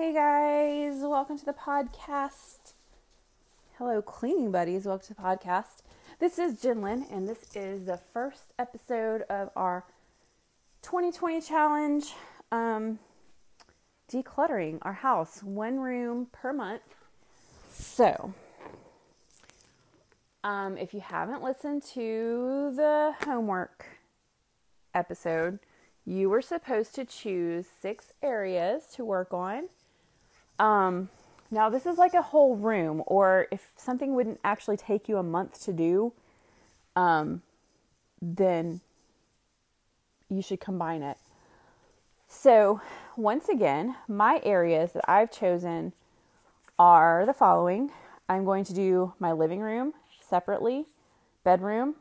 Hey guys, welcome to the podcast. Hello, cleaning buddies. Welcome to the podcast. This is Jinlin, and this is the first episode of our 2020 challenge. Um, decluttering our house, one room per month. So, um, if you haven't listened to the homework episode, you were supposed to choose six areas to work on. Um, now, this is like a whole room, or if something wouldn't actually take you a month to do, um, then you should combine it. So, once again, my areas that I've chosen are the following I'm going to do my living room separately, bedroom.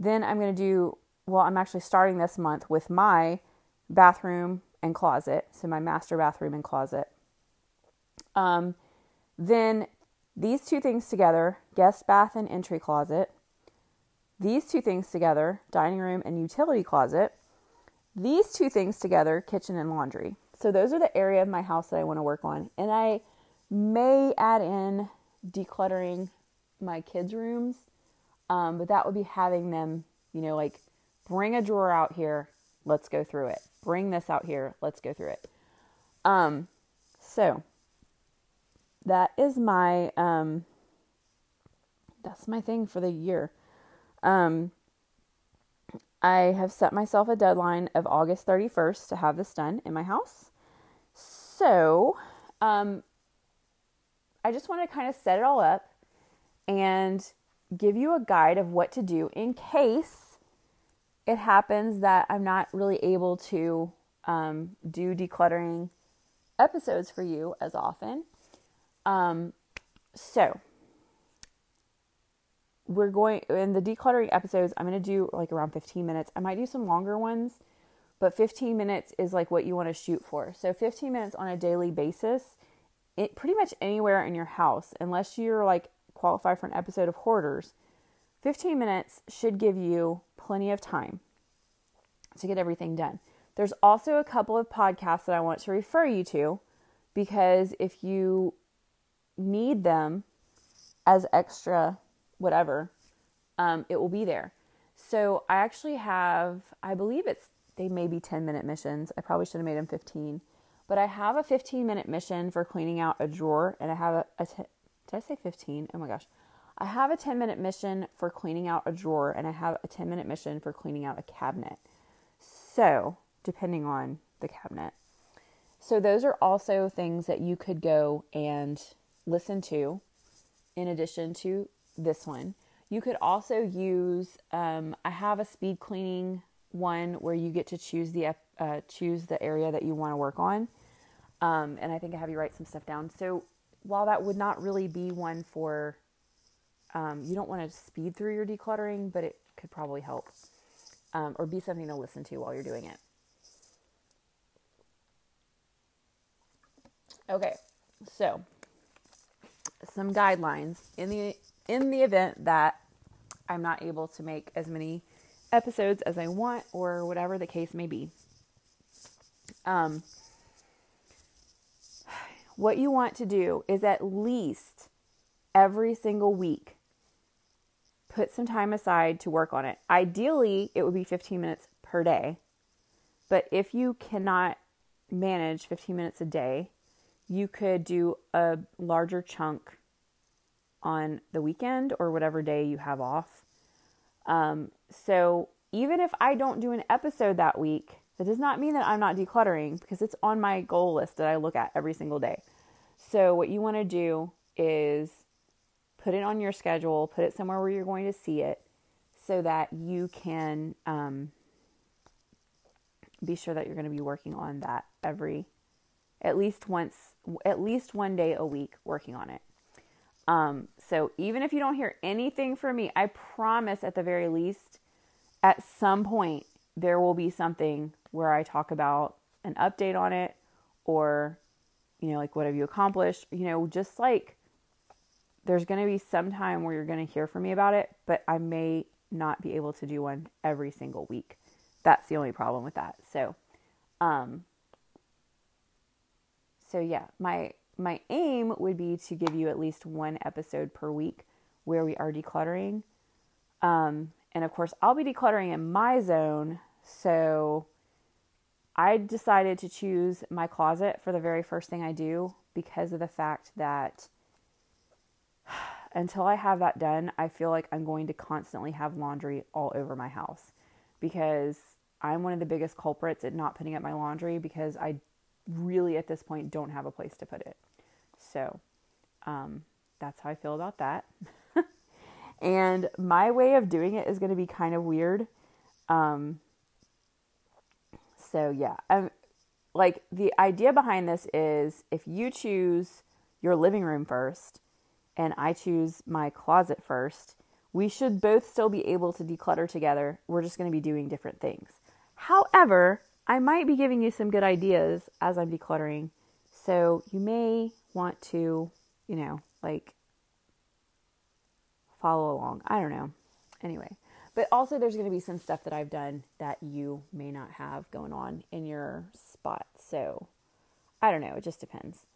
Then I'm going to do well, I'm actually starting this month with my bathroom and closet. So, my master bathroom and closet. Um, then these two things together guest bath and entry closet. These two things together dining room and utility closet. These two things together kitchen and laundry. So, those are the area of my house that I want to work on. And I may add in decluttering my kids' rooms, um, but that would be having them, you know, like bring a drawer out here, let's go through it. Bring this out here, let's go through it. Um, so that is my um, that's my thing for the year. Um, I have set myself a deadline of August 31st to have this done in my house. So, um, I just want to kind of set it all up and give you a guide of what to do in case it happens that I'm not really able to um, do decluttering episodes for you as often. Um, so, we're going in the decluttering episodes, I'm going to do like around 15 minutes. I might do some longer ones, but 15 minutes is like what you want to shoot for. So, 15 minutes on a daily basis, it pretty much anywhere in your house, unless you're like qualified for an episode of Hoarders, 15 minutes should give you plenty of time to get everything done. There's also a couple of podcasts that I want to refer you to because if you need them as extra whatever, um, it will be there. So I actually have, I believe it's, they may be 10 minute missions. I probably should have made them 15. But I have a 15 minute mission for cleaning out a drawer, and I have a, a t- did I say 15? Oh my gosh. I have a 10 minute mission for cleaning out a drawer, and I have a 10 minute mission for cleaning out a cabinet. So, depending on the cabinet. So, those are also things that you could go and listen to in addition to this one. You could also use, um, I have a speed cleaning one where you get to choose the uh, choose the area that you want to work on, um, and I think I have you write some stuff down. So while that would not really be one for, um, you don't want to speed through your decluttering, but it could probably help um, or be something to listen to while you're doing it. Okay, so some guidelines in the in the event that I'm not able to make as many episodes as I want or whatever the case may be. Um, what you want to do is at least every single week put some time aside to work on it. Ideally, it would be 15 minutes per day. But if you cannot manage 15 minutes a day, you could do a larger chunk on the weekend or whatever day you have off. Um, so even if I don't do an episode that week, that does not mean that I'm not decluttering because it's on my goal list that I look at every single day. So what you want to do is put it on your schedule, put it somewhere where you're going to see it so that you can um, be sure that you're going to be working on that every at least once at least one day a week working on it um, so even if you don't hear anything from me i promise at the very least at some point there will be something where i talk about an update on it or you know like what have you accomplished you know just like there's going to be some time where you're going to hear from me about it, but I may not be able to do one every single week. That's the only problem with that. So, um, so yeah, my my aim would be to give you at least one episode per week where we are decluttering. Um, and of course, I'll be decluttering in my zone. So I decided to choose my closet for the very first thing I do because of the fact that until I have that done, I feel like I'm going to constantly have laundry all over my house because I'm one of the biggest culprits at not putting up my laundry because I really at this point don't have a place to put it. So um, that's how I feel about that. and my way of doing it is going to be kind of weird. Um, so yeah, um, like the idea behind this is if you choose your living room first and I choose my closet first, we should both still be able to declutter together. We're just going to be doing different things. However, I might be giving you some good ideas as I'm decluttering. So you may want to, you know, like follow along. I don't know. Anyway, but also there's going to be some stuff that I've done that you may not have going on in your spot. So I don't know. It just depends.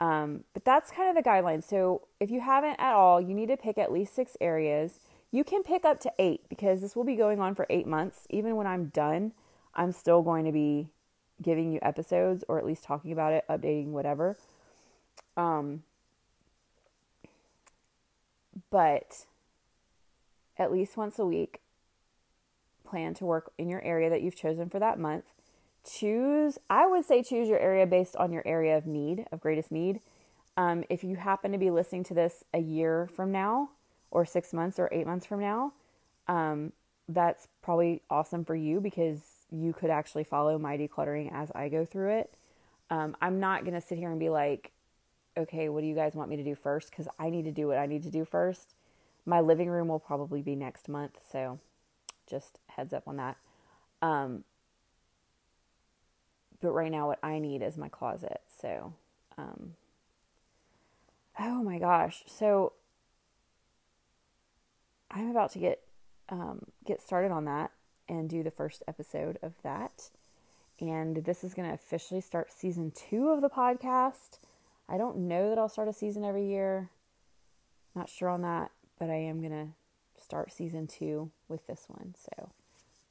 Um, but that's kind of the guideline. So if you haven't at all, you need to pick at least six areas. You can pick up to eight because this will be going on for eight months. Even when I'm done, I'm still going to be giving you episodes or at least talking about it, updating, whatever. Um, but at least once a week, plan to work in your area that you've chosen for that month choose, I would say, choose your area based on your area of need, of greatest need. Um, if you happen to be listening to this a year from now, or six months, or eight months from now, um, that's probably awesome for you because you could actually follow my decluttering as I go through it. Um, I'm not going to sit here and be like, okay, what do you guys want me to do first? Because I need to do what I need to do first. My living room will probably be next month, so just heads up on that. Um, but right now what I need is my closet. So, um, oh my gosh. So I'm about to get, um, get started on that and do the first episode of that. And this is going to officially start season two of the podcast. I don't know that I'll start a season every year. Not sure on that, but I am going to start season two with this one. So,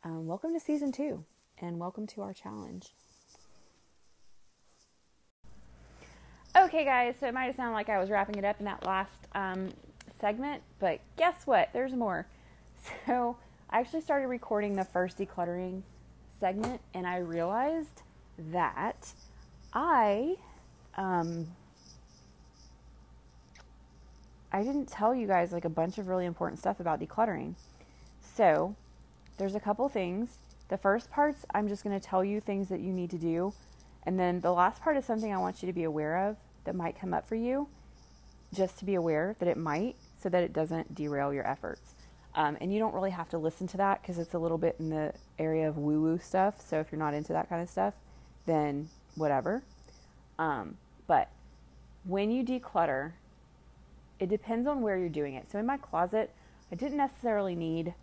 um, welcome to season two and welcome to our challenge. Okay, guys, so it might have sounded like I was wrapping it up in that last um, segment, but guess what? There's more. So I actually started recording the first decluttering segment, and I realized that I um, I didn't tell you guys like a bunch of really important stuff about decluttering. So there's a couple things. The first parts, I'm just going to tell you things that you need to do. And then the last part is something I want you to be aware of that might come up for you, just to be aware that it might, so that it doesn't derail your efforts. Um, and you don't really have to listen to that because it's a little bit in the area of woo woo stuff. So if you're not into that kind of stuff, then whatever. Um, but when you declutter, it depends on where you're doing it. So in my closet, I didn't necessarily need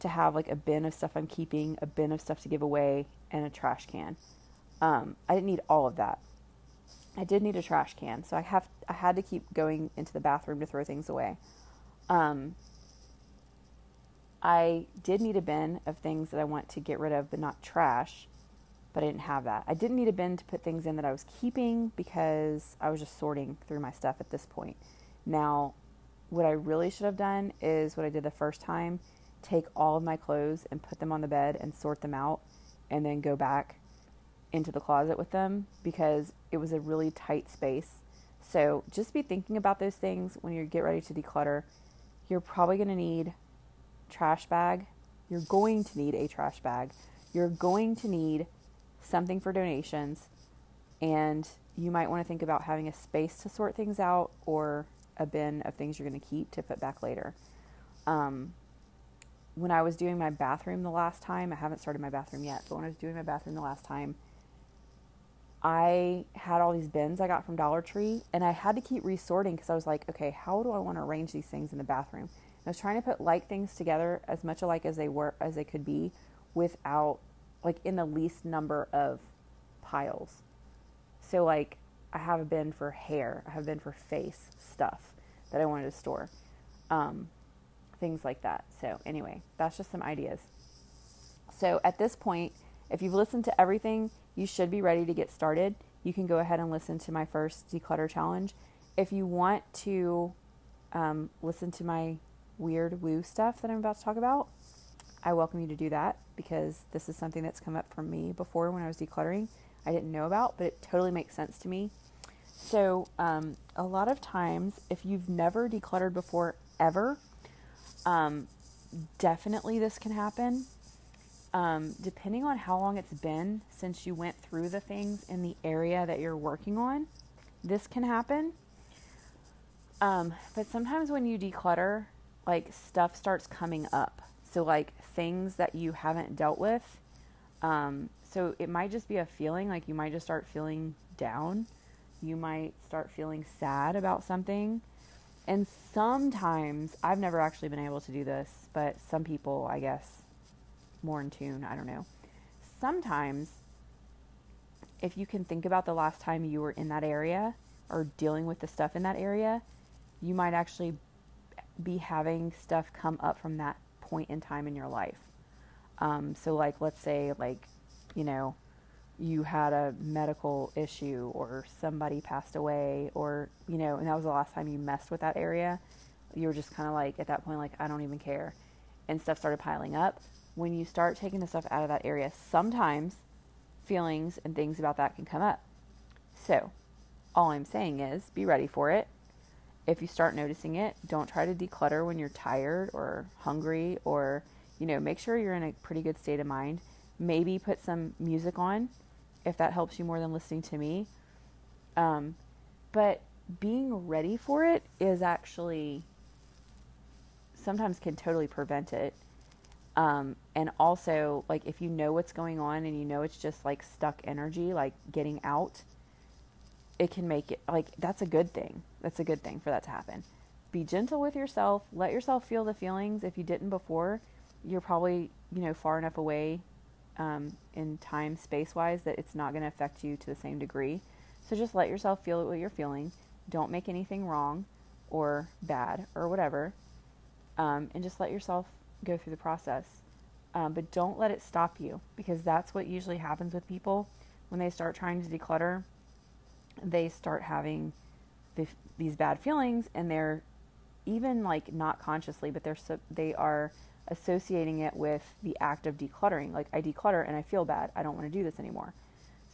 to have like a bin of stuff I'm keeping, a bin of stuff to give away, and a trash can. Um, I didn't need all of that. I did need a trash can, so I have I had to keep going into the bathroom to throw things away. Um, I did need a bin of things that I want to get rid of, but not trash. But I didn't have that. I didn't need a bin to put things in that I was keeping because I was just sorting through my stuff at this point. Now, what I really should have done is what I did the first time take all of my clothes and put them on the bed and sort them out, and then go back into the closet with them because it was a really tight space. So just be thinking about those things when you get ready to declutter. You're probably going to need trash bag. You're going to need a trash bag. You're going to need something for donations and you might want to think about having a space to sort things out or a bin of things you're going to keep to put back later. Um, when I was doing my bathroom the last time, I haven't started my bathroom yet, but when I was doing my bathroom the last time, I had all these bins I got from Dollar Tree and I had to keep resorting because I was like, okay, how do I want to arrange these things in the bathroom? I was trying to put like things together as much alike as they were as they could be without like in the least number of piles. So like I have a bin for hair. I have a bin for face stuff that I wanted to store. Um, things like that. So, anyway, that's just some ideas. So, at this point, if you've listened to everything, you should be ready to get started. You can go ahead and listen to my first declutter challenge. If you want to um, listen to my weird woo stuff that I'm about to talk about, I welcome you to do that because this is something that's come up for me before when I was decluttering. I didn't know about, but it totally makes sense to me. So, um, a lot of times, if you've never decluttered before ever, um, definitely this can happen. Um, depending on how long it's been since you went through the things in the area that you're working on, this can happen. Um, but sometimes when you declutter, like stuff starts coming up. So, like things that you haven't dealt with. Um, so, it might just be a feeling, like you might just start feeling down. You might start feeling sad about something. And sometimes, I've never actually been able to do this, but some people, I guess, more in tune, I don't know. Sometimes, if you can think about the last time you were in that area or dealing with the stuff in that area, you might actually be having stuff come up from that point in time in your life. Um, so, like, let's say, like, you know, you had a medical issue or somebody passed away, or, you know, and that was the last time you messed with that area. You were just kind of like, at that point, like, I don't even care. And stuff started piling up. When you start taking the stuff out of that area, sometimes feelings and things about that can come up. So, all I'm saying is be ready for it if you start noticing it, don't try to declutter when you're tired or hungry or, you know, make sure you're in a pretty good state of mind. Maybe put some music on if that helps you more than listening to me. Um, but being ready for it is actually sometimes can totally prevent it. Um, and also, like, if you know what's going on and you know it's just like stuck energy, like getting out, it can make it like that's a good thing. That's a good thing for that to happen. Be gentle with yourself. Let yourself feel the feelings. If you didn't before, you're probably, you know, far enough away um, in time, space wise, that it's not going to affect you to the same degree. So just let yourself feel what you're feeling. Don't make anything wrong or bad or whatever. Um, and just let yourself go through the process. Um, but don't let it stop you because that's what usually happens with people when they start trying to declutter they start having the, these bad feelings and they're even like not consciously but they're so, they are associating it with the act of decluttering. Like i declutter and i feel bad. I don't want to do this anymore.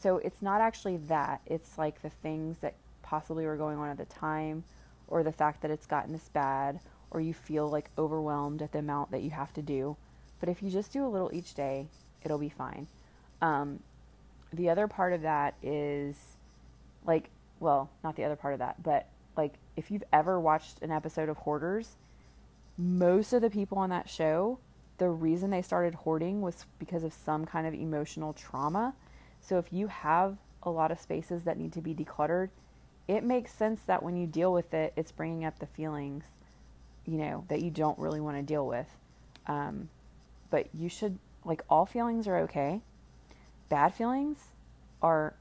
So it's not actually that. It's like the things that possibly were going on at the time or the fact that it's gotten this bad or you feel like overwhelmed at the amount that you have to do. But if you just do a little each day it'll be fine. Um, the other part of that is like well not the other part of that but like if you've ever watched an episode of hoarders most of the people on that show the reason they started hoarding was because of some kind of emotional trauma. So if you have a lot of spaces that need to be decluttered it makes sense that when you deal with it it's bringing up the feelings you know that you don't really want to deal with. Um, but you should like all feelings are okay. Bad feelings are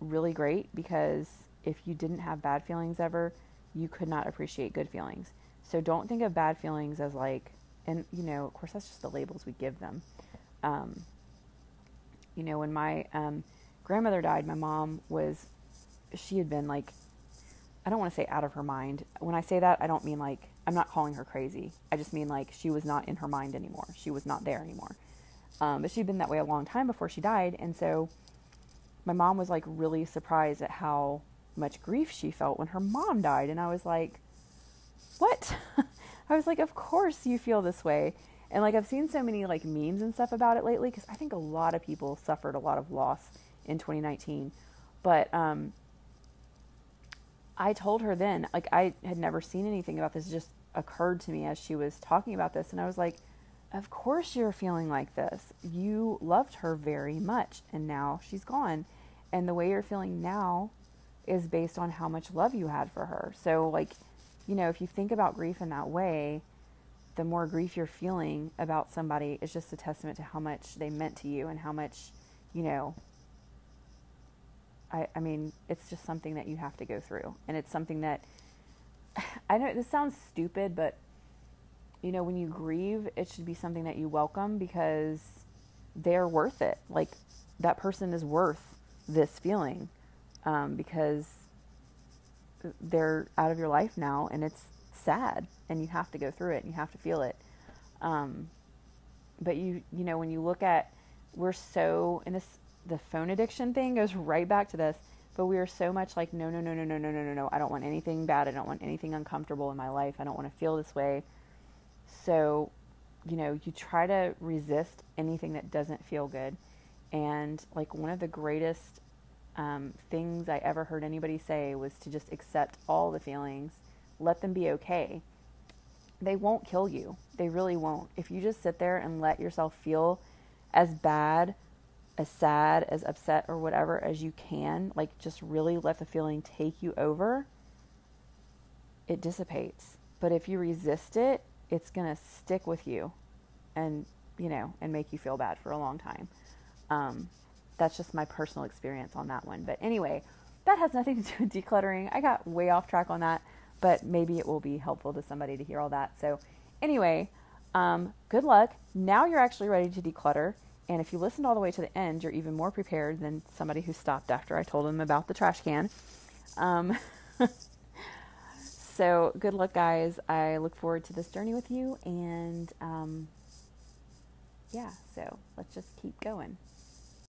really great because if you didn't have bad feelings ever, you could not appreciate good feelings. So don't think of bad feelings as like, and you know, of course, that's just the labels we give them. Um, you know, when my um, grandmother died, my mom was, she had been like, I don't want to say out of her mind. When I say that, I don't mean like, I'm not calling her crazy. I just mean like she was not in her mind anymore. She was not there anymore. Um, but she'd been that way a long time before she died. And so, my mom was like really surprised at how much grief she felt when her mom died. And I was like, what? I was like, of course you feel this way. And like, I've seen so many like memes and stuff about it lately because I think a lot of people suffered a lot of loss in 2019. But, um, I told her then, like, I had never seen anything about this, it just occurred to me as she was talking about this. And I was like, of course you're feeling like this. You loved her very much and now she's gone. And the way you're feeling now is based on how much love you had for her. So, like, you know, if you think about grief in that way, the more grief you're feeling about somebody is just a testament to how much they meant to you and how much, you know, I, I mean, it's just something that you have to go through. And it's something that, I know this sounds stupid, but, you know, when you grieve, it should be something that you welcome because they're worth it. Like, that person is worth this feeling um, because they're out of your life now and it's sad and you have to go through it and you have to feel it. Um, but you, you know, when you look at, we're so, in this, the phone addiction thing goes right back to this, but we are so much like, no, no, no, no, no, no, no, no, no. I don't want anything bad. I don't want anything uncomfortable in my life. I don't want to feel this way. So, you know, you try to resist anything that doesn't feel good. And like one of the greatest um, things I ever heard anybody say was to just accept all the feelings, let them be okay. They won't kill you. They really won't. If you just sit there and let yourself feel as bad, as sad, as upset, or whatever as you can, like just really let the feeling take you over, it dissipates. But if you resist it, it's going to stick with you and, you know, and make you feel bad for a long time. Um, that's just my personal experience on that one. But anyway, that has nothing to do with decluttering. I got way off track on that, but maybe it will be helpful to somebody to hear all that. So, anyway, um, good luck. Now you're actually ready to declutter. And if you listened all the way to the end, you're even more prepared than somebody who stopped after I told them about the trash can. Um, so, good luck, guys. I look forward to this journey with you. And um, yeah, so let's just keep going.